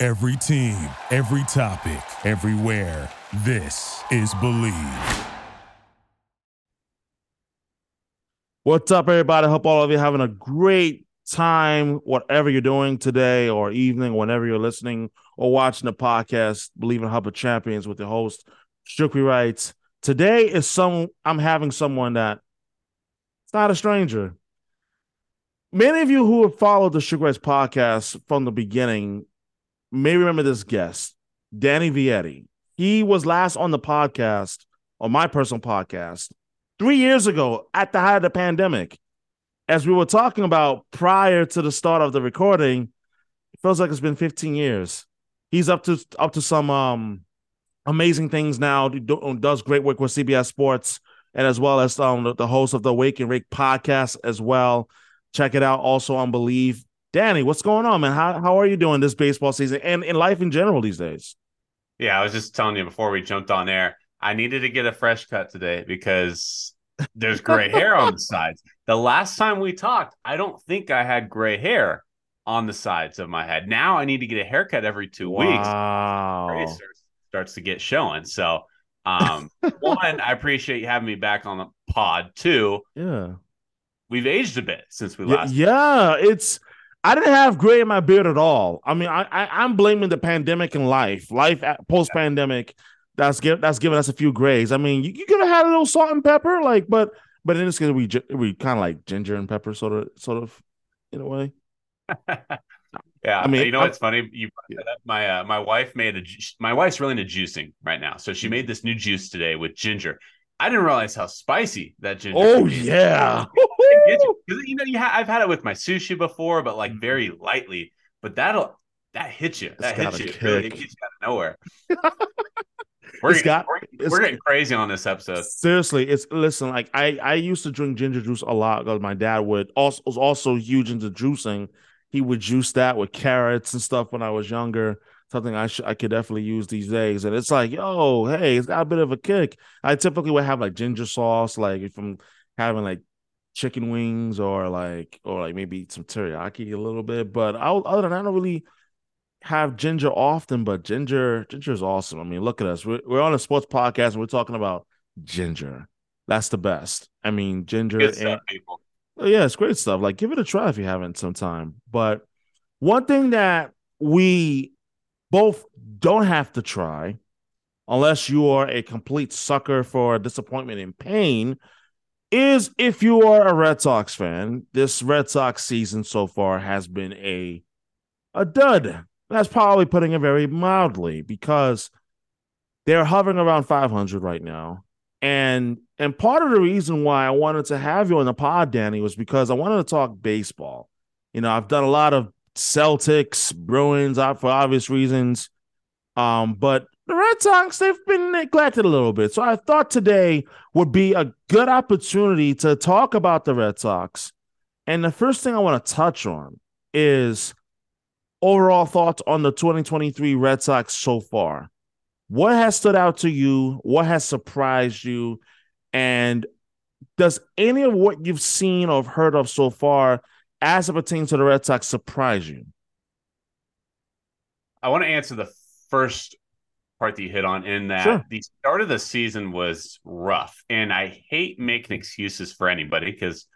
Every team, every topic, everywhere. This is Bleav. What's up, everybody? Hope all of you having a great time, whatever you're doing today or evening, whenever you're listening or watching the podcast, Bleav in Hub of Champions with the host, Strictly Writes. Today is some I'm having someone that it's not a stranger. Many of you who have followed the Sugar Rights podcast from the beginning may remember this guest, Danny Vietti. He was last on the podcast, on my personal podcast, three years ago at the height of the pandemic. As we were talking about prior to the start of the recording, it feels like it's been 15 years. He's up to up to some um amazing things now. Does great work with CBS Sports and as well as um the host of the Wake and Rake podcast as well. Check it out also on Bleav. Danny, what's going on, man? How how are you doing this baseball season and in life in general these days? Yeah, I was just telling you before we jumped on air. I needed to get a fresh cut today because there's gray hair on the sides. The last time we talked, I don't think I had gray hair on the sides of my head. Now I need to get a haircut every two Wow. weeks. Starts, starts to get showing. So, um, one, I appreciate you having me back on the pod. Two, Yeah. we've aged a bit since we Yeah, last. yeah, it's I didn't have gray in my beard at all. I mean, I, I I'm blaming the pandemic and life, life post pandemic. That's give that's giving us a few grays. I mean, you, you could have had a little salt and pepper, like, but but in this case, we we kind of like ginger and pepper, sort of sort of in a way. Yeah, I mean, you know I'm- what's funny? You brought that up. my uh, my wife made a my wife's really into juicing right now, so Mm. she made this new juice today with ginger. I didn't realize how spicy that ginger. Oh yeah, you- you know, you ha- I've had it with my sushi before, but like very mm-hmm. lightly. But that'll that hits you. That got hits you. It really kick. hits you out of nowhere. we're, It's getting, got- we're, it's- we're getting crazy on this episode. Seriously, it's listen. Like I, I used to drink ginger juice a lot because my dad would also was also huge into juicing. He would juice that with carrots and stuff when I was younger. Something I should I could definitely use these days. And it's like, yo, hey, it's got a bit of a kick. I typically would have like ginger sauce, like if I'm having like chicken wings or like or like maybe some teriyaki a little bit. But I, other than that, I don't really have ginger often. But ginger, ginger is awesome. I mean, look at us. We're, we're on a sports podcast and we're talking about ginger. That's the best. I mean, ginger. Good and- people. Oh, yeah, it's great stuff. Like, give it a try if you haven't sometime. But one thing that we both don't have to try, unless you are a complete sucker for disappointment and pain, is if you are a Red Sox fan. This Red Sox season so far has been a a dud. That's probably putting it very mildly because they're hovering around 500 right now. And and part of the reason why I wanted to have you on the pod, Danny, was because I wanted to talk baseball. You know, I've done a lot of Celtics, Bruins, uh, for obvious reasons. Um, but the Red Sox, they've been neglected a little bit. So I thought today would be a good opportunity to talk about the Red Sox. And the first thing I want to touch on is overall thoughts on the 2023 Red Sox so far. What has stood out to you? What has surprised you? And does any of what you've seen or heard of so far, as it pertains to the Red Sox, surprise you? I want to answer the first part that you hit on in that Sure. the start of the season was rough. And I hate making excuses for anybody because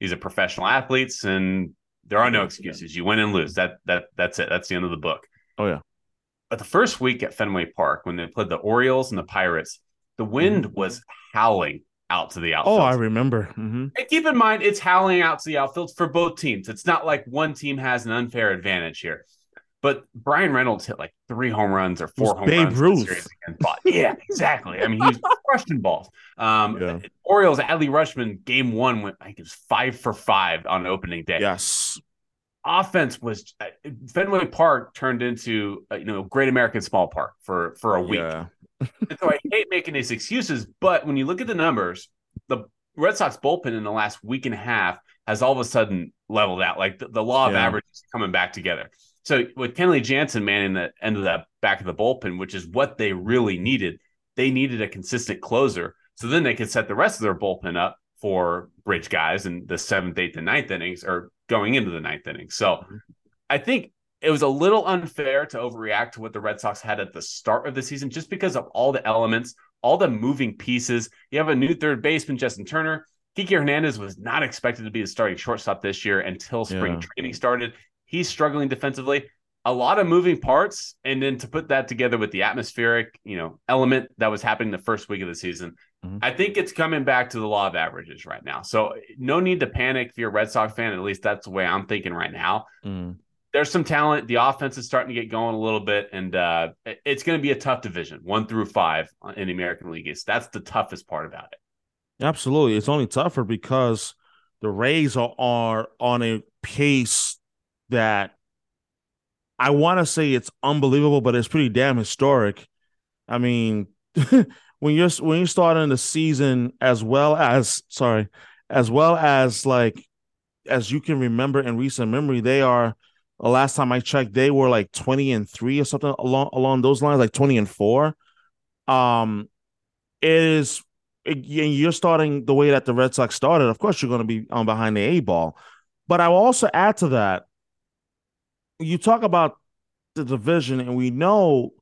these are professional athletes and there are no excuses. You win and lose. That that that's it. That's the end of the book. Oh, yeah. But the first week at Fenway Park, when they played the Orioles and the Pirates, the wind mm. was howling out to the outfield. Mm-hmm. Oh, I remember. hmm And keep in mind, it's howling out to the outfield for both teams. It's not like one team has an unfair advantage here. But Bryan Reynolds hit like three home runs or four home Babe runs. in the Ruth. series against Boston. Yeah, exactly. I mean, he was crushing balls. Um, Yeah. Orioles, Adley Rutschman, game one went, I think it was five for five on opening day. Yes. Offense was uh, Fenway Park turned into uh, you know Great American Small Park for for a week. Yeah. so I hate making these excuses, but when you look at the numbers, the Red Sox bullpen in the last week and a half has all of a sudden leveled out. Like the, the law of yeah. averages coming back together. So with Kenley Jansen manning the end of that back of the bullpen, which is what they really needed, they needed a consistent closer. So then they could set the rest of their bullpen up for bridge guys in the seventh, eighth, and ninth innings, or going into the ninth inning. So mm-hmm. I think it was a little unfair to overreact to what the Red Sox had at the start of the season, just because of all the elements, all the moving pieces. You have a new third baseman, Justin Turner. Kiki Hernandez was not expected to be the starting shortstop this year until spring yeah. training started. He's struggling defensively. A lot of moving parts, and then to put that together with the atmospheric, you know, element that was happening the first week of the season, mm-hmm. I think it's coming back to the law of averages right now. So no need to panic if you're a Red Sox fan. At least that's the way I'm thinking right now. Mm. There's some talent. The offense is starting to get going a little bit, and uh, it's going to be a tough division, one through five in the American League East. That's the toughest part about it. Absolutely, it's only tougher because the Rays are, are on a pace that I want to say it's unbelievable, but it's pretty damn historic. I mean, when you're when you're starting the season as well as sorry, as well as like as you can remember in recent memory, they are the last time I checked, they were like 20 and 3 or something along along those lines, like 20 and 4. Um it is it, you're starting the way that the Red Sox started. Of course, you're going to be on behind the A ball. But I will also add to that you talk about the division, and we know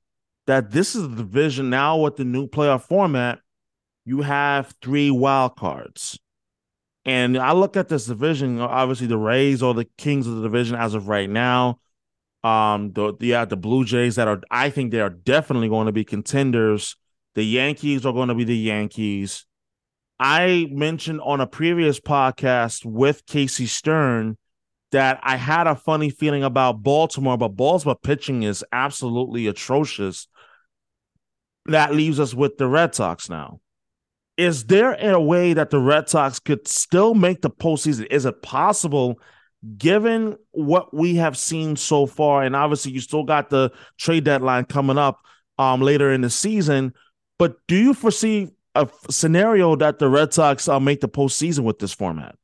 that this is the division now with the new playoff format. You have three wild cards. And I look at this division, obviously the Rays are the kings of the division as of right now. Um, the yeah, the Blue Jays that are I think they are definitely going to be contenders. The Yankees are going to be the Yankees. I mentioned on a previous podcast with Casey Stern that I had a funny feeling about Baltimore, but Baltimore pitching is absolutely atrocious. That leaves us with the Red Sox now. Is there a way that the Red Sox could still make the postseason? Is it possible, given what we have seen so far? And obviously, you still got the trade deadline coming up um, later in the season. But do you foresee a scenario that the Red Sox uh, make the postseason with this format?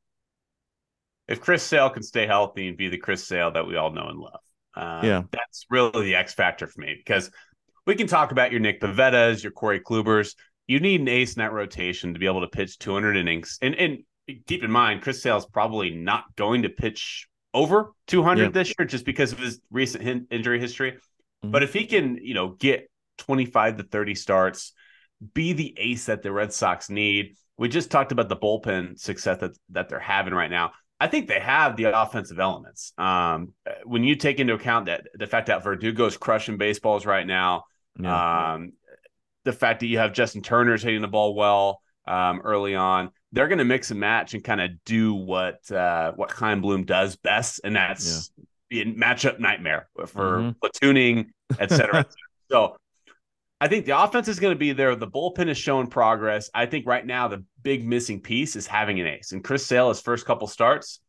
If Chris Sale can stay healthy and be the Chris Sale that we all know and love, uh, yeah, that's really the X factor for me because we can talk about your Nick Pivettas, your Corey Klubers. You need an ace in that rotation to be able to pitch 200 innings. And and keep in mind, Chris Sale's probably not going to pitch over 200 yeah. this year just because of his recent hin- injury history. Mm-hmm. But if he can, you know, get 25 to 30 starts, be the ace that the Red Sox need. We just talked about the bullpen success that, that they're having right now. I think they have the offensive elements. Um, when you take into account that the fact that Verdugo's crushing baseballs right now, yeah. um, the fact that you have Justin Turner's hitting the ball well um, early on, they're going to mix and match and kind of do what uh, what Chaim Bloom does best, and that's yeah. matchup nightmare for mm-hmm. platooning, et cetera. So I think the offense is going to be there. The bullpen is showing progress. I think right now the big missing piece is having an ace. And Chris Sale, his first couple starts,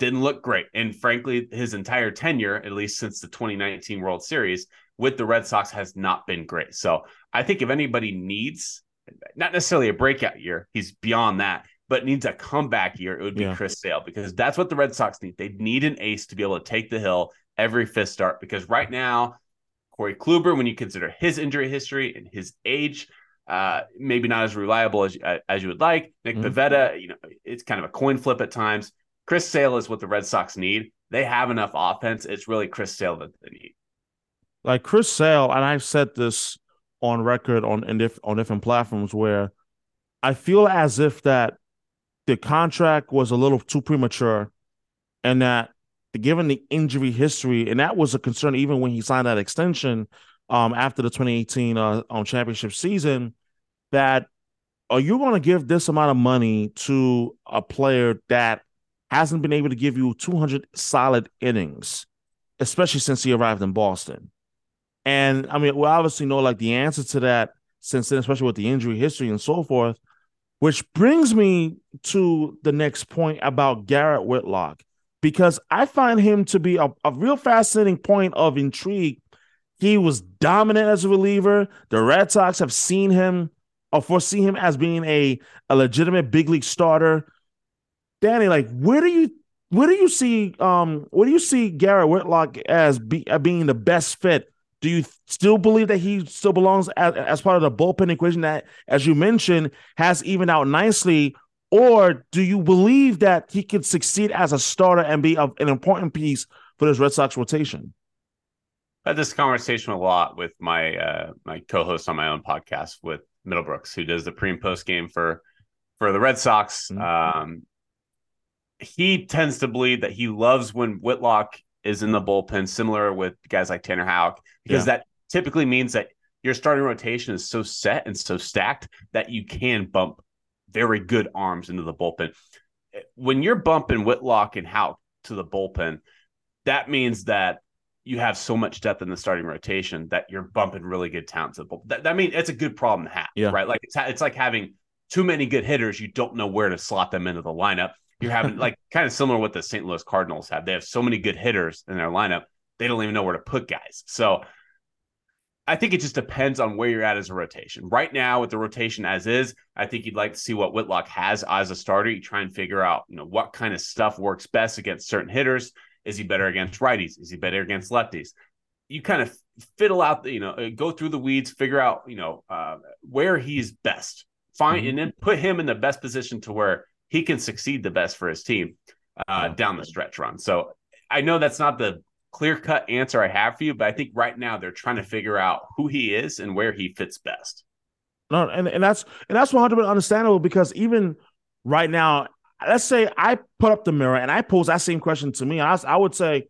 didn't look great. And frankly, his entire tenure, at least since the 2019 World Series with the Red Sox, has not been great. So I think if anybody needs, not necessarily a breakout year, he's beyond that, but needs a comeback year, it would be yeah. Chris Sale because that's what the Red Sox need. They need an ace to be able to take the hill every fifth start because right now, Corey Kluber, when you consider his injury history and his age, uh, maybe not as reliable as as you would like. Nick mm-hmm. Pivetta, you know, it's kind of a coin flip at times. Chris Sale is what the Red Sox need. They have enough offense. It's really Chris Sale that they need. Like Chris Sale, and I've said this on record on diff- on different platforms where I feel as if that the contract was a little too premature, and that given the injury history, and that was a concern even when he signed that extension um, after the 2018 uh, um, championship season, that are you going to give this amount of money to a player that hasn't been able to give you 200 solid innings, especially since he arrived in Boston? And I mean, we obviously know like the answer to that since then, especially with the injury history and so forth. Which brings me to the next point about Garrett Whitlock because I find him to be a, a real fascinating point of intrigue. He was dominant as a reliever. The Red Sox have seen him or foresee him as being a, a legitimate big league starter. Danny, like, where do you where do you see um where do you see Garrett Whitlock as be, uh, being the best fit? Do you still believe that he still belongs as, as part of the bullpen equation that, as you mentioned, has even out nicely? Or do you believe that he could succeed as a starter and be an important piece for this Red Sox rotation? I had this conversation a lot with my uh, my co-host on my own podcast with Middlebrooks, who does the pre and post game for for the Red Sox. Mm-hmm. Um, he tends to believe that he loves when Whitlock is in the bullpen, similar with guys like Tanner Houck, because yeah. that typically means that your starting rotation is so set and so stacked that you can bump very good arms into the bullpen. When you're bumping Whitlock and Houck to the bullpen, that means that you have so much depth in the starting rotation that you're bumping really good talent to the bullpen. That, that means it's a good problem to have, yeah. right? Like it's it's like having too many good hitters. You don't know where to slot them into the lineup. You're having like kind of similar what the St. Louis Cardinals have. They have so many good hitters in their lineup, they don't even know where to put guys. So I think it just depends on where you're at as a rotation. Right now, with the rotation as is, I think you'd like to see what Whitlock has as a starter. You try and figure out, you know, what kind of stuff works best against certain hitters. Is he better against righties? Is he better against lefties? You kind of fiddle out, the, you know, uh, go through the weeds, figure out, you know, uh, where he's best, find, mm-hmm. and then put him in the best position to where he can succeed the best for his team uh, down the stretch run. So I know that's not the clear cut answer I have for you, but I think right now they're trying to figure out who he is and where he fits best. No, and, and that's and that's 100 percent understandable because even right now, let's say I put up the mirror and I pose that same question to me, I, I would say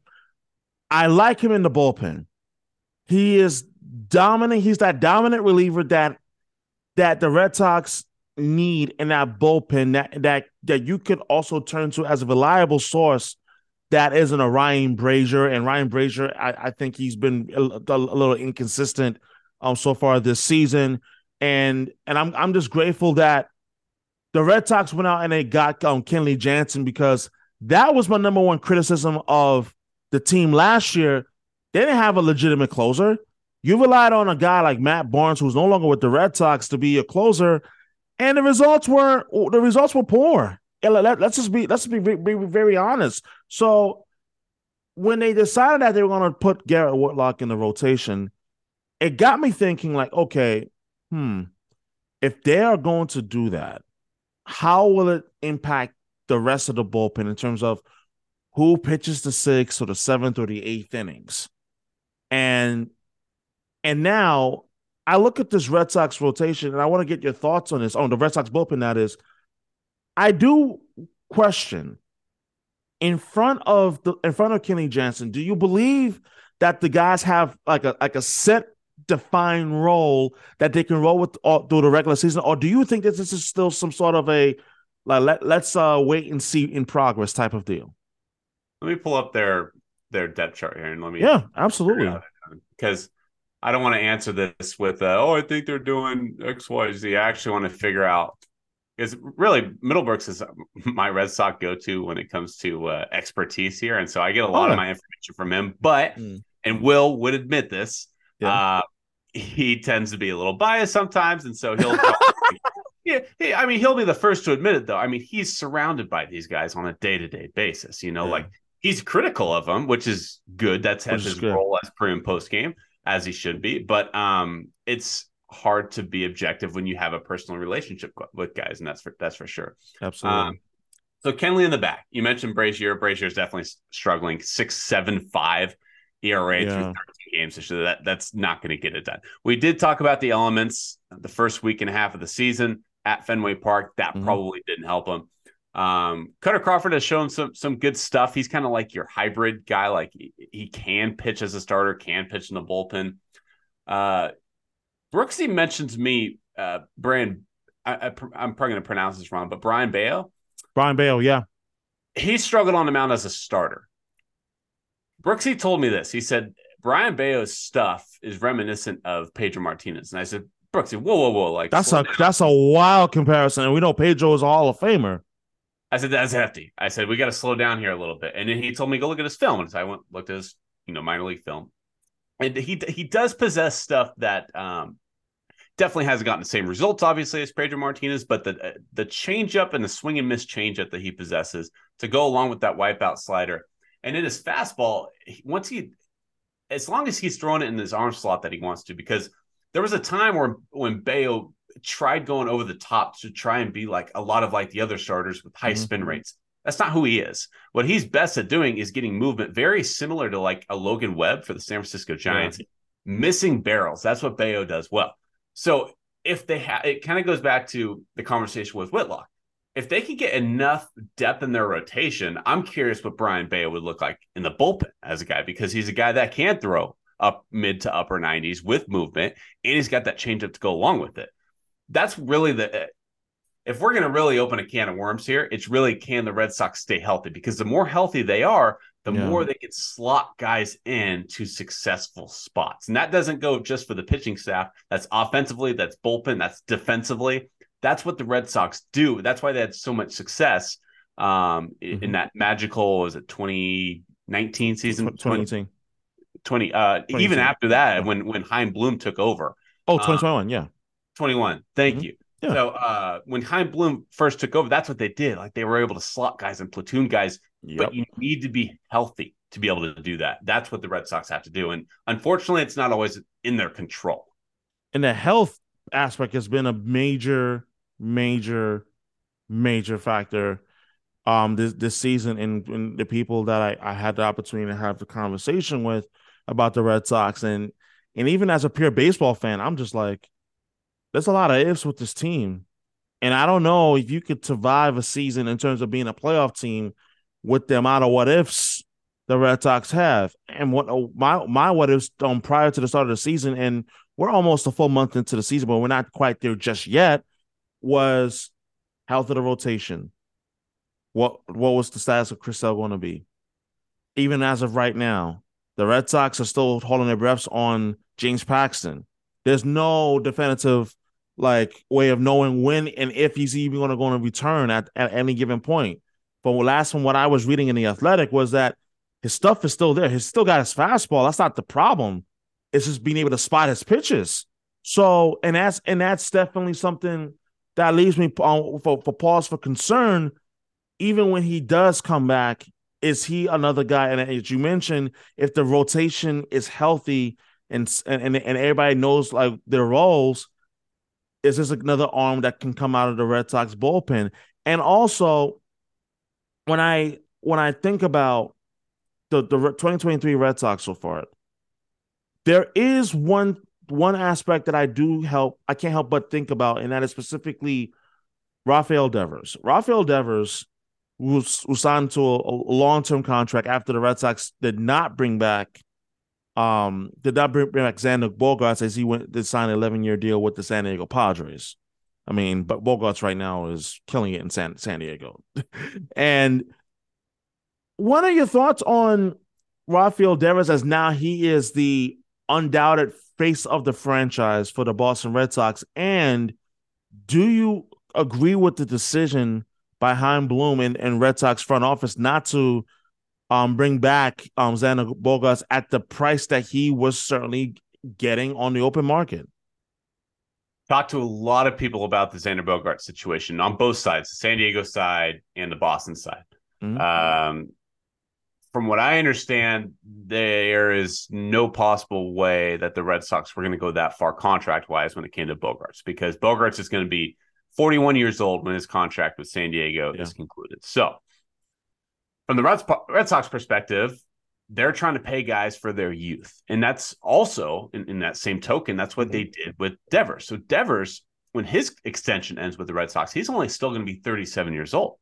I like him in the bullpen. He is dominant. He's that dominant reliever that that the Red Sox need in that bullpen that that that you could also turn to as a reliable source that isn't a Ryan Brasier. And Ryan Brasier, I, I think he's been a, a, little inconsistent um so far this season. And and I'm I'm just grateful that the Red Sox went out and they got um Kenley Jansen because that was my number one criticism of the team last year. They didn't have a legitimate closer. You relied on a guy like Matt Barnes, who's no longer with the Red Sox, to be a closer and the results were the results were poor. Let, us just be let's be, be, be very honest. So when they decided that they were going to put Garrett Whitlock in the rotation, it got me thinking like, okay, hmm, if they are going to do that, how will it impact the rest of the bullpen in terms of who pitches the sixth or the seventh or the eighth innings? And and now I look at this Red Sox rotation and I want to get your thoughts on this. On oh, the Red Sox bullpen, that is. I do question in front of the in front of Kenny Jansen, do you believe that the guys have like a like a set defined role that they can roll with all, through the regular season, or do you think that this is still some sort of a like let let's uh wait and see in progress type of deal? Let me pull up their their depth chart here and let me yeah absolutely because I don't want to answer this with, uh, oh, I think they're doing X, Y, Z. I actually want to figure out because really Middlebrooks is my Red Sox go to when it comes to uh, expertise here, and so I get a lot oh. of my information from him. But mm. and Will would admit this, yeah. uh, he tends to be a little biased sometimes, and so he'll. yeah, he, I mean, he'll be the first to admit it, though. I mean, he's surrounded by these guys on a day to day basis. You know, yeah. like he's critical of them, which is good. That's his good. role as pre and post game as he should be. But um, it's hard to be objective when you have a personal relationship with guys, and that's for that's for sure. Absolutely. Um, so Kenley in the back. You mentioned Brasier. Brasier is definitely struggling. Six seven five ERA yeah. through 13 games. So that that's not going to get it done. We did talk about the elements the first week and a half of the season at Fenway Park. That mm-hmm. probably didn't help him. Um, Kutter Crawford has shown some some good stuff. He's kind of like your hybrid guy. Like he, he, can pitch as a starter, can pitch in the bullpen. Uh, Brooksy mentioned to me, uh, Brian. I, am probably going to pronounce this wrong, but Brian Bello. Brayan Bello, yeah, he struggled on the mound as a starter. Brooksy told me this. He said Brian Bello's stuff is reminiscent of Pedro Martinez, and I said, Brooksy, whoa, whoa, whoa! Like that's a down. that's a wild comparison, and we know Pedro is a Hall of Famer. I said, that's hefty. I said, we got to slow down here a little bit. And then he told me, go look at his film. And so I went, looked at his, you know, minor league film. And he he does possess stuff that um, definitely hasn't gotten the same results, obviously, as Pedro Martinez, but the the changeup and the swing and miss changeup that he possesses to go along with that wipeout slider. And in his fastball, once he, as long as he's throwing it in his arm slot that he wants to, because there was a time where when Bello tried going over the top to try and be like a lot of like the other starters with high mm-hmm. spin rates. That's not who he is. What he's best at doing is getting movement very similar to like a Logan Webb for the San Francisco Giants, yeah. missing barrels. That's what Bello does well. So if they have, it kind of goes back to the conversation with Whitlock. If they can get enough depth in their rotation, I'm curious what Brian Bello would look like in the bullpen as a guy because he's a guy that can throw up mid to upper 90s with movement and he's got that changeup to go along with it that's really the eh, if we're going to really open a can of worms here, it's really can the Red Sox stay healthy because the more healthy they are, the yeah. more they can slot guys in to successful spots. And that doesn't go just for the pitching staff. That's offensively, that's bullpen, that's defensively. That's what the Red Sox do. That's why they had so much success um, mm-hmm. in that magical was it 2019 season 2018 20 uh even after that yeah. when when Chaim Bloom took over. Oh, 2021, um, yeah. 21. Thank mm-hmm. you. Yeah. So uh, when Chaim Bloom first took over, that's what they did. Like they were able to slot guys and platoon guys, yep. but you need to be healthy to be able to do that. That's what the Red Sox have to do. And unfortunately, it's not always in their control. And the health aspect has been a major, major, major factor um this this season and, and the people that I, I had the opportunity to have the conversation with about the Red Sox and and even as a pure baseball fan, I'm just like there's a lot of ifs with this team. And I don't know if you could survive a season in terms of being a playoff team with the amount of what ifs the Red Sox have. And what oh, my my what ifs um, prior to the start of the season, and we're almost a full month into the season, but we're not quite there just yet, was health of the rotation. What what was the status of Chris Sale going to be? Even as of right now, the Red Sox are still holding their breaths on James Paxton. There's no definitive like way of knowing when and if he's even going to go to return at, at any given point. But last from what I was reading in the Athletic was that his stuff is still there. He's still got his fastball. That's not the problem. It's just being able to spot his pitches. So, and that's and that's definitely something that leaves me um, for, for pause for concern. Even when he does come back, is he another guy? And as you mentioned, if the rotation is healthy and and and everybody knows like their roles, is this another arm that can come out of the Red Sox bullpen? And also, when I when I think about the the 2023 Red Sox so far, there is one one aspect that I do help I can't help but think about, and that is specifically Rafael Devers. Rafael Devers was, was signed to a, a long term contract after the Red Sox did not bring back um, did not bring, back Xander Bogaerts as he went to sign an 11 year deal with the San Diego Padres. I mean, but Bogaerts right now is killing it in San, San Diego. and what are your thoughts on Rafael Devers as now he is the undoubted face of the franchise for the Boston Red Sox? And do you agree with the decision by Chaim Bloom and, and Red Sox front office not to um, bring back um, Xander Bogaerts at the price that he was certainly getting on the open market. Talked to a lot of people about the Xander Bogaerts situation on both sides, the San Diego side and the Boston side. Mm-hmm. Um, from what I understand, there is no possible way that the Red Sox were going to go that far contract wise when it came to Bogaerts because Bogaerts is going to be 41 years old when his contract with San Diego yeah. is concluded. So from the Red, Red Sox perspective, they're trying to pay guys for their youth. And that's also in, in that same token, that's what mm-hmm. they did with Devers. So Devers, when his extension ends with the Red Sox, he's only still going to be 37 years old.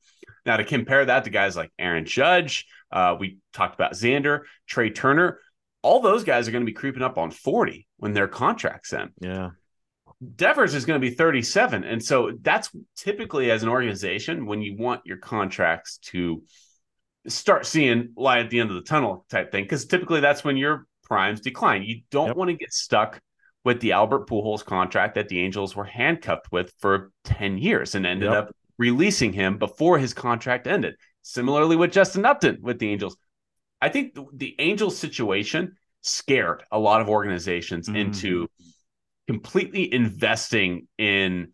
Now, to compare that to guys like Aaron Judge, uh, we talked about Xander, Trea Turner, all those guys are going to be creeping up on 40 when their contracts end. Yeah. Devers is going to be 37. And so that's typically as an organization when you want your contracts to start seeing light at the end of the tunnel type thing because typically that's when your primes decline. You don't yep. want to get stuck with the Albert Pujols contract that the Angels were handcuffed with for 10 years and ended yep. up releasing him before his contract ended. Similarly with Justin Upton with the Angels. I think the, the Angels situation scared a lot of organizations mm-hmm. into completely investing in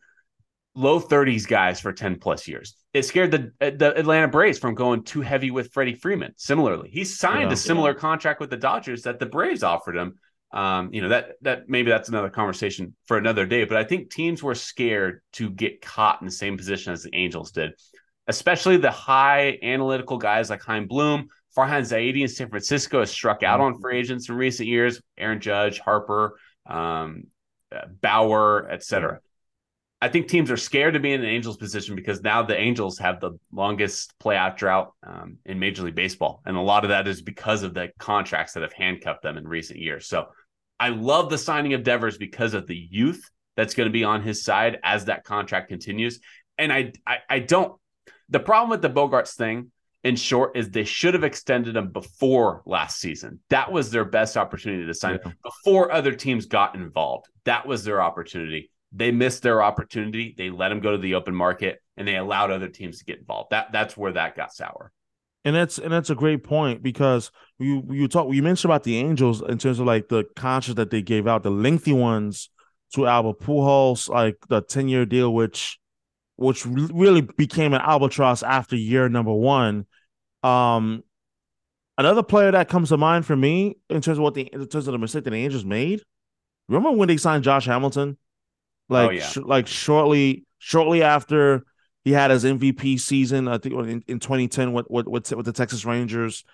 low 30s guys for 10 plus years. It scared the the Atlanta Braves from going too heavy with Freddie Freeman. Similarly, he signed yeah, a similar yeah. contract with the Dodgers that the Braves offered him. Um, you know that that maybe that's another conversation for another day. But I think teams were scared to get caught in the same position as the Angels did, especially the high analytical guys like Chaim Bloom, Farhan Zaidi in San Francisco has struck out on free agents in recent years. Aaron Judge, Harper, um, uh, Bauer, etc. I think teams are scared to be in an Angels position because now the Angels have the longest playoff drought um, in Major League Baseball, and a lot of that is because of the contracts that have handcuffed them in recent years. So, I love the signing of Devers because of the youth that's going to be on his side as that contract continues. And I, I, I don't. The problem with the Bogaerts thing, in short, is they should have extended him before last season. That was their best opportunity to sign yeah. before other teams got involved. That was their opportunity they missed their opportunity. They let him go to the open market and they allowed other teams to get involved. That that's where that got sour. And that's and that's a great point because you you talk you mentioned about the Angels in terms of like the contracts that they gave out, the lengthy ones to Albert Pujols, like the ten year deal, which which really became an albatross after year number one. Um, another player that comes to mind for me in terms of what the in terms of the mistake that the Angels made. Remember when they signed Josh Hamilton? Like, oh, yeah. sh- like shortly, shortly after he had his MVP season, I think in, in 2010 with, with with with the Texas Rangers.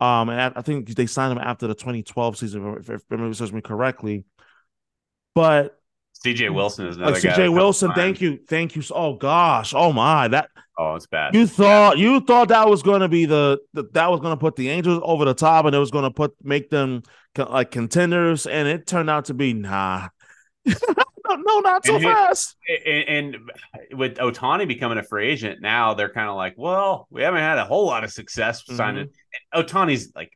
Um, and I think they signed him after the 2012 season, if, if memory serves me correctly. But CJ Wilson is another uh, CJ Wilson, thank you, thank you. Oh gosh, oh my, that oh, it's bad. You thought yeah. you thought that was going to be the, the that was going to put the Angels over the top, and it was going to put make them like contenders, and it turned out to be nah. no, not so and fast. And, and, with Ohtani becoming a free agent, now they're kind of like, well, we haven't had a whole lot of success mm-hmm. signing. Ohtani's like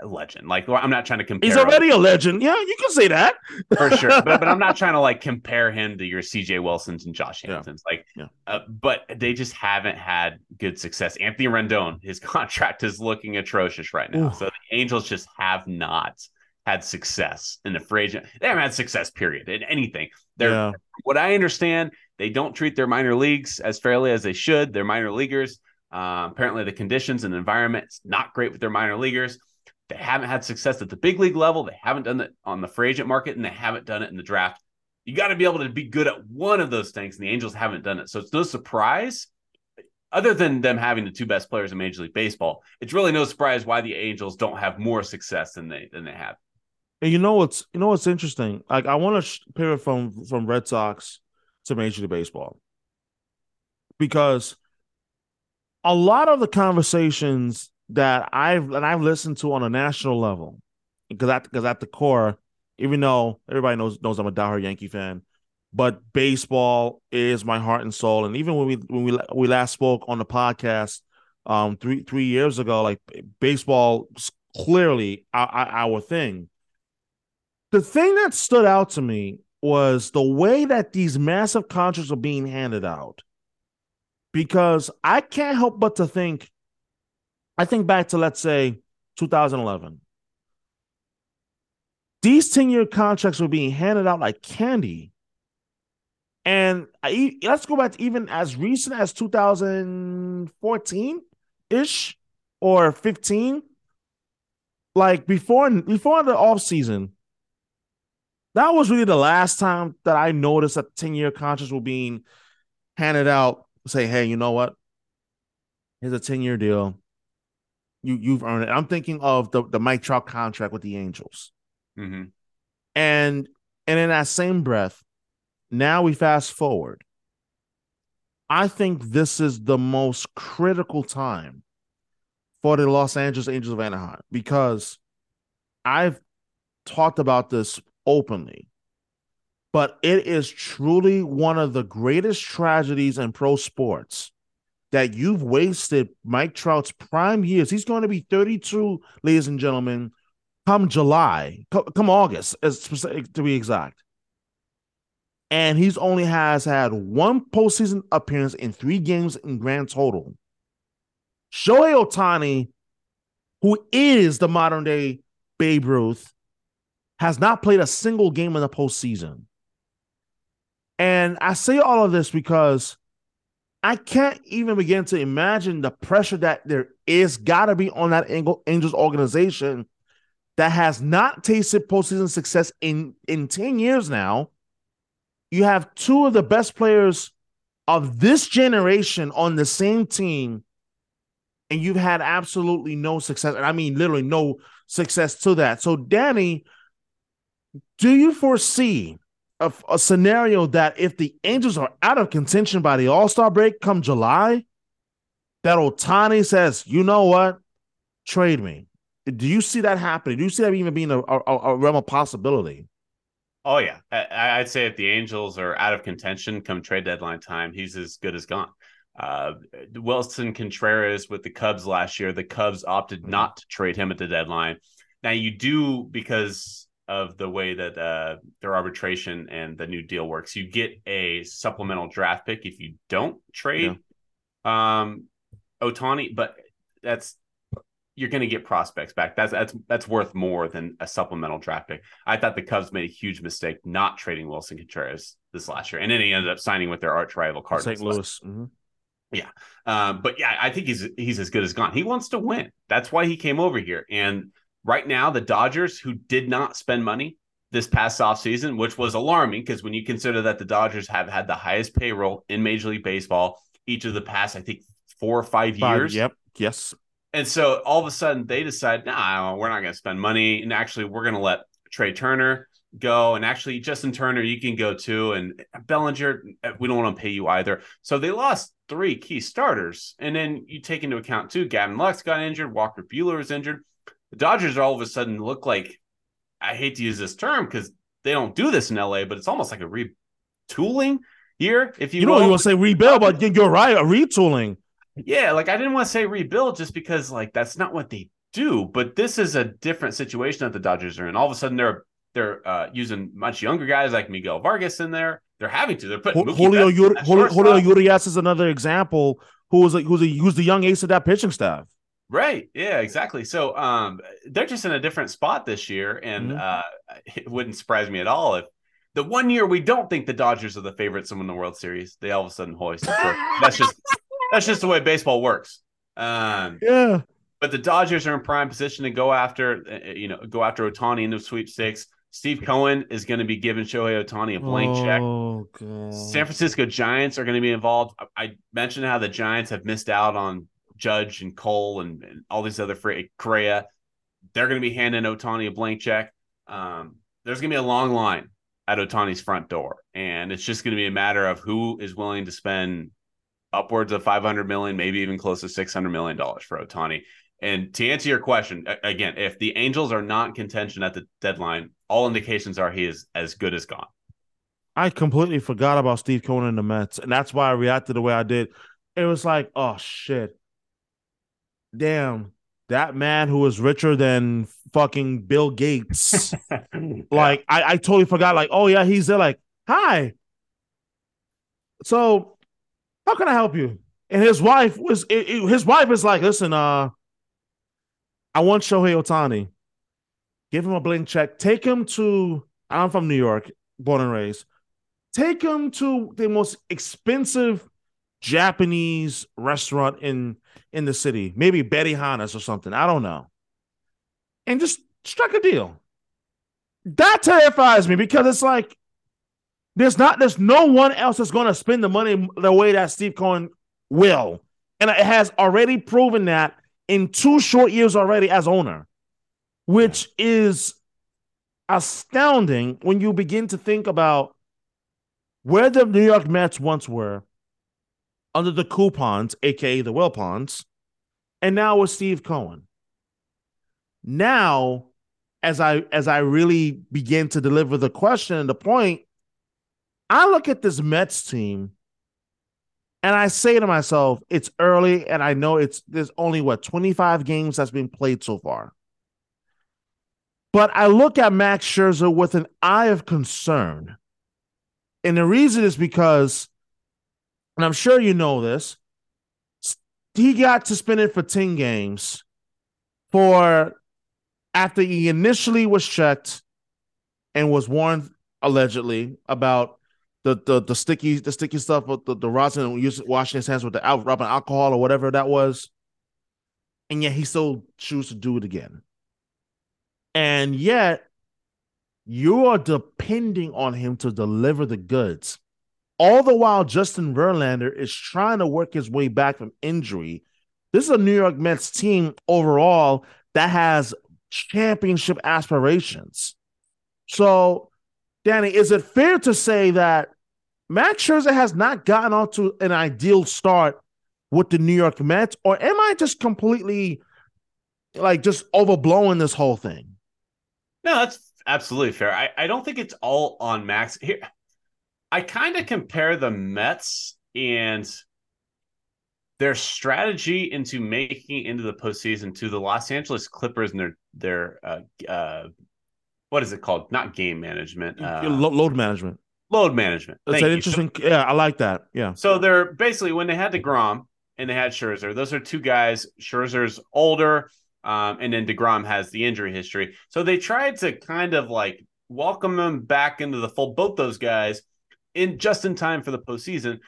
a legend. Like I'm not trying to compare. He's already him. a legend. Yeah, you can say that for sure. But, but I'm not trying to like compare him to your CJ Wilsons and Josh Hamiltons. Yeah. Like, yeah. Uh, but they just haven't had good success. Anthony Rendon, his contract is looking atrocious right now. Ooh. So the Angels just have not had success in the free agent. They haven't had success, period, in anything. They're yeah. what I understand, they don't treat their minor leagues as fairly as they should. They're minor leaguers. Uh, apparently, the conditions and environment is not great with their minor leaguers. They haven't had success at the big league level. They haven't done it on the free agent market, and they haven't done it in the draft. You got to be able to be good at one of those things, and the Angels haven't done it. So it's no surprise, other than them having the two best players in Major League Baseball. It's really no surprise why the Angels don't have more success than they than they have. And you know what's you know what's interesting? Like I want to pivot from from Red Sox to Major League Baseball because a lot of the conversations that I've and I've listened to on a national level, because at because at the core, even though everybody knows knows I'm a diehard Yankee fan, but baseball is my heart and soul. And even when we when we we last spoke on the podcast um three three years ago, like baseball clearly our, our thing the thing that stood out to me was the way that these massive contracts are being handed out. Because I can't help but to think, I think back to, let's say, 2011. These 10 year contracts were being handed out like candy. And I, let's go back to even as recent as 2014 ish or 15. Like before, before the off season, that was really the last time that I noticed that 10 year contracts were being handed out. Say, hey, you know what? Here's a 10 year deal. You you've earned it. I'm thinking of the, the Mike Trout contract with the Angels. Mm-hmm. And and in that same breath, now we fast forward. I think this is the most critical time for the Los Angeles Angels of Anaheim because I've talked about this openly. But it is truly one of the greatest tragedies in pro sports that you've wasted Mike Trout's prime years. He's going to be 32, ladies and gentlemen, come July, come August, to be exact. and he's only has had one postseason appearance in three games in grand total. Shohei Ohtani, who is the modern day Babe Ruth, has not played a single game in the postseason. And I say all of this because I can't even begin to imagine the pressure that there is got to be on that Angels organization that has not tasted postseason success in in 10 years now. You have two of the best players of this generation on the same team, and you've had absolutely no success. And I mean, literally no success to that. So, Danny, do you foresee a, a scenario that if the Angels are out of contention by the All Star break come July, that Ohtani says, you know what, trade me. Do you see that happening? Do you see that even being a, a, a realm of possibility? Oh yeah, I, would say if the Angels are out of contention come trade deadline time, he's as good as gone. Uh, Willson Contreras with the Cubs last year, the Cubs opted mm-hmm. not to trade him at the deadline. Now you do because of the way that uh, their arbitration and the new deal works. You get a supplemental draft pick if you don't trade yeah. um, Ohtani, but that's you're going to get prospects back. That's that's that's worth more than a supplemental draft pick. I thought the Cubs made a huge mistake not trading Willson Contreras this last year, and then he ended up signing with their arch rival Cardinals. St. Louis. Mm-hmm. Yeah, um, but yeah, I think he's he's as good as gone. He wants to win. That's why he came over here, and right now the Dodgers, who did not spend money this past offseason, which was alarming because when you consider that the Dodgers have had the highest payroll in Major League Baseball each of the past, I think, four or five years. Yep. Yes. And so all of a sudden they decide, nah, we're not going to spend money. And actually, we're going to let Trea Turner go. And actually, Justin Turner, you can go too. And Bellinger, we don't want to pay you either. So they lost three key starters. And then you take into account too, Gavin Lux got injured, Walker Buehler was injured the Dodgers all of a sudden look like I hate to use this term because they don't do this in LA, but it's almost like a retooling year. If you, you know, you want to say rebuild, but you're right, a retooling. Yeah, like I didn't want to say rebuild just because like that's not what they do. But this is a different situation that the Dodgers are in. All of a sudden, they're they're uh, using much younger guys like Miguel Vargas in there. They're having to. They're putting Julio Uri- Julio, Julio Urias is another example. Who was a, who's a, who's the young ace of that pitching staff. Right. Yeah, exactly. So um they're just in a different spot this year. And mm-hmm. uh it wouldn't surprise me at all if the one year we don't think the Dodgers are the favorites to win the World Series, they all of a sudden hoist. that's just that's just the way baseball works. Um yeah. But the Dodgers are in prime position to go after uh, uh, you know, go after Ohtani in the sweepstakes. Steve Cohen is going to be giving Shohei Ohtani a blank oh, check. God. San Francisco Giants are going to be involved. I mentioned how the Giants have missed out on Judge and Cole and, and all these other free Correa, they're going to be handing Ohtani a blank check. Um, there's going to be a long line at Ohtani's front door, and it's just going to be a matter of who is willing to spend upwards of 500 million, maybe even close to 600 million dollars for Ohtani. And to answer your question, again, if the Angels are not in contention at the deadline, all indications are he is as good as gone. I completely forgot about Steve Cohen and the Mets, and that's why I reacted the way I did. It was like, oh shit, damn, that man who is richer than fucking Bill Gates. like, I, I totally forgot, like, oh yeah, he's there, like, hi. So, how can I help you? And his wife was it, it, his wife is like, listen, uh, I want Shohei Ohtani. Give him a blank check. Take him to I'm from New York, born and raised. Take him to the most expensive Japanese restaurant in in the city, maybe Benihana's or something. I don't know. And just struck a deal. That terrifies me because it's like there's not there's no one else that's going to spend the money the way that Steve Cohen will, and it has already proven that in two short years already as owner, which is astounding when you begin to think about where the New York Mets once were under the coupons, aka the Wilpons, and now with Steve Cohen. Now, as I as I really begin to deliver the question and the point, I look at this Mets team and I say to myself, it's early, and I know it's there's only what 25 games that's been played so far. But I look at Max Scherzer with an eye of concern And the reason is because, and I'm sure you know this, he got suspended for 10 games for after he initially was checked and was warned allegedly about the the, the sticky the sticky stuff with the, the rosin and washing his hands with the rubbing alcohol or whatever that was. And yet he still choose to do it again. And yet you are depending on him to deliver the goods. All the while, Justin Verlander is trying to work his way back from injury. This is a New York Mets team overall that has championship aspirations. So, Danny, is it fair to say that Max Scherzer has not gotten off to an ideal start with the New York Mets, or am I just completely like just overblowing this whole thing? No, that's absolutely fair. I, I don't think it's all on Max. Here, I kind of compare the Mets and their strategy into making into the postseason to the Los Angeles Clippers and their their uh, uh, what is it called? Not game management, uh, load management. Load management. That's an interesting. So, yeah, I like that. Yeah. So they're basically when they had Degrom and they had Scherzer. Those are two guys. Scherzer's older. Um, and then DeGrom has the injury history. So they tried to kind of like welcome them back into the fold, both those guys, in just in time for the postseason.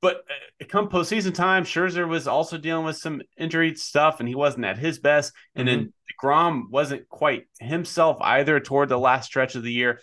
But uh, come postseason time, Scherzer was also dealing with some injury stuff, and he wasn't at his best. And mm-hmm. then Degrom wasn't quite himself either toward the last stretch of the year.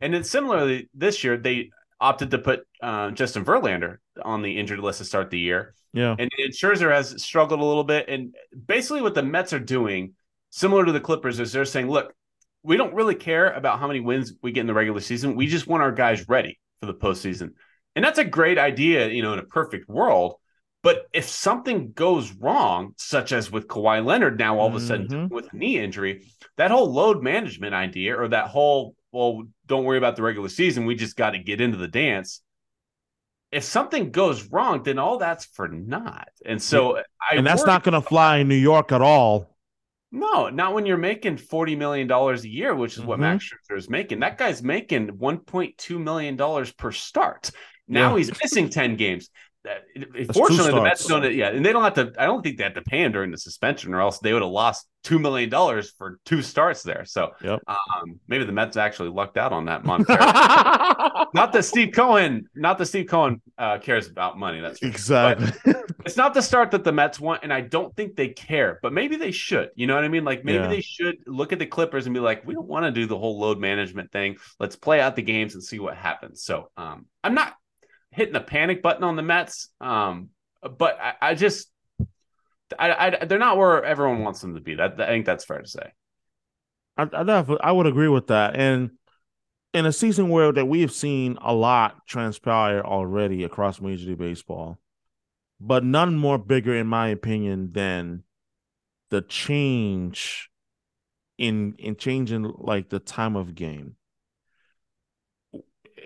And then similarly, this year they opted to put uh, Justin Verlander on the injured list to start the year. Yeah. And, and Scherzer has struggled a little bit. And basically, what the Mets are doing, similar to the Clippers, is they're saying, look, we don't really care about how many wins we get in the regular season. We just want our guys ready for the postseason. And that's a great idea, you know, in a perfect world. But if something goes wrong, such as with Kawhi Leonard now all of a sudden mm-hmm. with a knee injury, that whole load management idea or that whole, well, don't worry about the regular season, we just got to get into the dance if something goes wrong, then all that's for naught. And so I And that's not going to fly in New York at all. No, not when you're making $40 million a year, which is mm-hmm. what Max Scherzer is making. That guy's making $1.2 million per start. Now yeah. he's missing 10 games. Fortunately, the Mets don't. Yeah, and they don't have to. I don't think they have to pay him during the suspension, or else they would have lost two million dollars for two starts there. So, yep. um, maybe the Mets actually lucked out on that month. not that Steve Cohen, not that Steve Cohen uh, cares about money. That's exactly. it's not the start that the Mets want, and I don't think they care. But maybe they should. You know what I mean? Like maybe yeah. they should look at the Clippers and be like, we don't want to do the whole load management thing. Let's play out the games and see what happens. So, um, I'm not hitting the panic button on the Mets. Um, but I, I just, I, I, they're not where everyone wants them to be. That I think that's fair to say. I, I, I would agree with that. And in a season where that we have seen a lot transpire already across Major League Baseball, but none more bigger, in my opinion, than the change in in changing like the time of game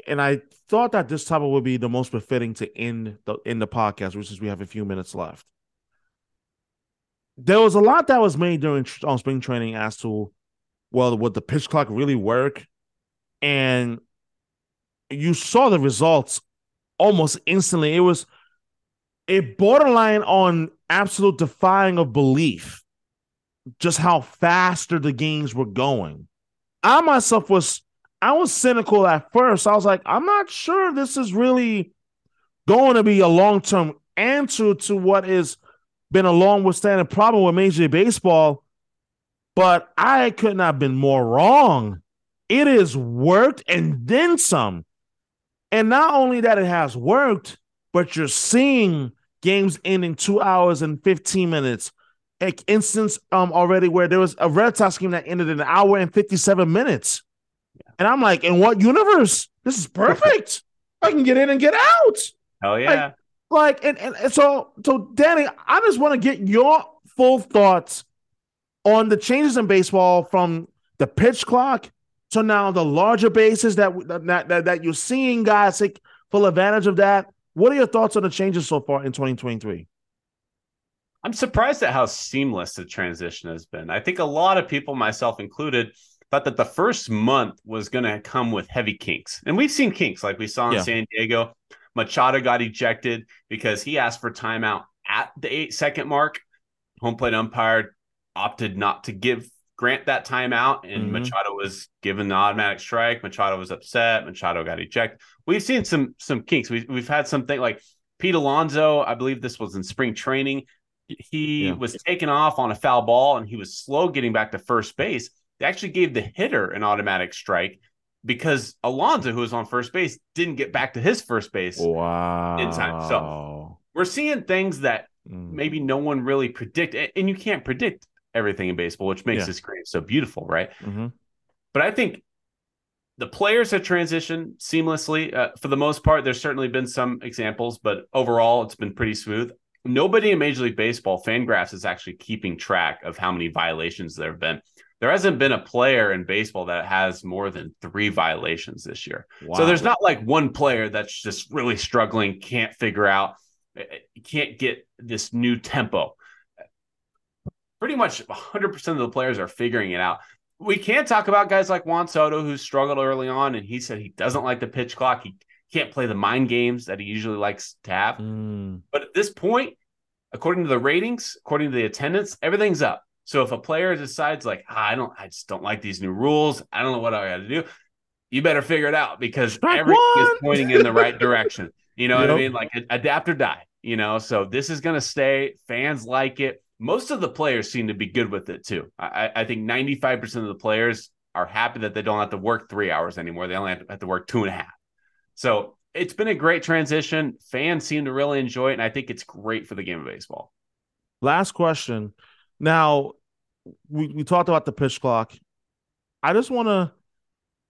and I thought that this topic would be the most befitting to end the in the podcast, which is we have a few minutes left. There was a lot that was made during on spring training as to well, would the pitch clock really work? And you saw the results almost instantly. It was a borderline on absolute defying of belief just how faster the games were going. I myself was I was cynical at first. I was like, I'm not sure this is really going to be a long term answer to what has been a long withstanding problem with Major League Baseball. But I could not have been more wrong. It has worked and then some. And not only that it has worked, but you're seeing games ending two hours and 15 minutes. Instance um already where there was a Red Sox game that ended in an hour and 57 minutes. And I'm like, in what universe? This is perfect. I can get in and get out. Hell yeah. Like, like and, and so so Danny, I just want to get your full thoughts on the changes in baseball from the pitch clock to now the larger bases that that that, that you're seeing guys take full advantage of that. What are your thoughts on the changes so far in 2023? I'm surprised at how seamless the transition has been. I think a lot of people, myself included, thought that the first month was going to come with heavy kinks. And we've seen kinks like we saw in Yeah. San Diego. Machado got ejected because he asked for timeout at the eight second mark. Home plate umpire opted not to give grant that timeout, and Mhm. Machado was given the automatic strike. Machado was upset. Machado got ejected. We've seen some some kinks. We, we've had something like Pete Alonso. I believe this was in spring training. He Yeah. was taken off on a foul ball, and he was slow getting back to first base. They actually gave the hitter an automatic strike because Alonso, who was on first base, didn't get back to his first base. Wow. In time, so- We're seeing things that Mm. maybe no one really predict, and you can't predict everything in baseball, which makes Yeah. this game so beautiful, right? Mhm. But I think the players have transitioned seamlessly uh, for the most part. There's certainly been some examples, but overall, it's been pretty smooth. Nobody in Major League Baseball, Fangraphs, is actually keeping track of how many violations there have been. There hasn't been a player in baseball that has more than three violations this year. Wow. So there's not like one player that's just really struggling, can't figure out, eh, can't get this new tempo. Pretty much 100% of the players are figuring it out. We can talk about guys like Juan Soto, who struggled early on, and he said he doesn't like the pitch clock. He can't play the mind games that he usually likes to have. Mm. But at this point, according to the ratings, according to the attendance, everything's up. So if a player decides like, ah, I don't, I just don't like these new rules. I don't know what I got to do. You better figure it out because Strike everything is pointing in the right direction. You know what I mean? Like adapt or die. You know, so this is going to stay. Fans like it. Most of the players seem to be good with it too. I, I think ninety five percent of the players are happy that they don't have to work three hours anymore. They only have to, have to work two and a half. So it's been a great transition. Fans seem to really enjoy it, and I think it's great for the game of baseball. Last question. Now, we, we talked about the pitch clock. I just want to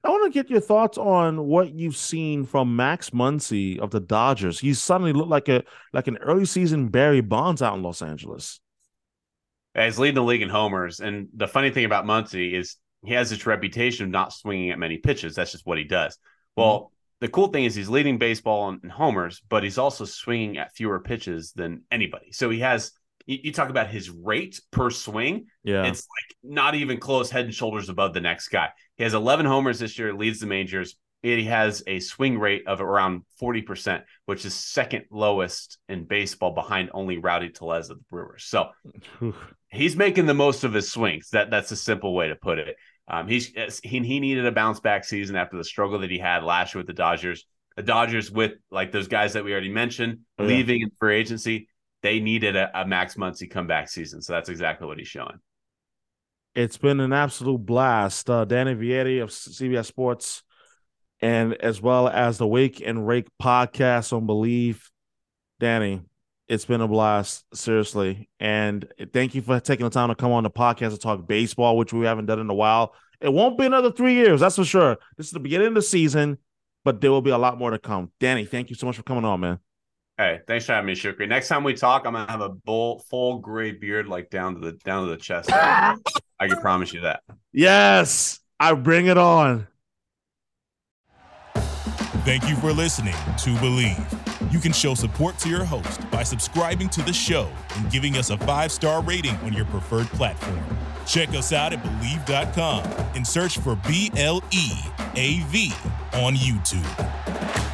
I want to get your thoughts on what you've seen from Max Muncy of the Dodgers. He suddenly looked like a like an early season Barry Bonds out in Los Angeles. He's leading the league in homers, and the funny thing about Muncy is he has this reputation of not swinging at many pitches. That's just what he does. Well, mm-hmm. the cool thing is he's leading baseball in, in homers, but he's also swinging at fewer pitches than anybody. So he has. You, you talk about his rate per swing. Yeah. It's like not even close, head and shoulders above the next guy. He has 11 homers this year, leads the majors. He has a swing rate of around 40%, which is second lowest in baseball behind only Rowdy Tellez of the Brewers. So he's making the most of his swings. That that's a simple way to put it. Um, he's he, he needed a bounce back season after the struggle that he had last year with the Dodgers. The Dodgers, with like those guys that we already mentioned, Oh, yeah. leaving in free agency, they needed a, a Max Muncy comeback season. So that's exactly what he's showing. It's been an absolute blast. Uh, Danny Vietti of CBS Sports, and as well as the Wake and Rake podcast on Bleav. Danny, it's been a blast, seriously. And thank you for taking the time to come on the podcast to talk baseball, which we haven't done in a while. It won't be another three years, that's for sure. This is the beginning of the season, but there will be a lot more to come. Danny, thank you so much for coming on, man. Hey, thanks for having me, Shukri. Next time we talk, I'm gonna have a bull, full gray beard like down to the down to the chest. I can promise you that. Yes, I bring it on. Thank you for listening to Bleav. You can show support to your host by subscribing to the show and giving us a five star rating on your preferred platform. Check us out at Bleav.com and search for B L E A V on YouTube.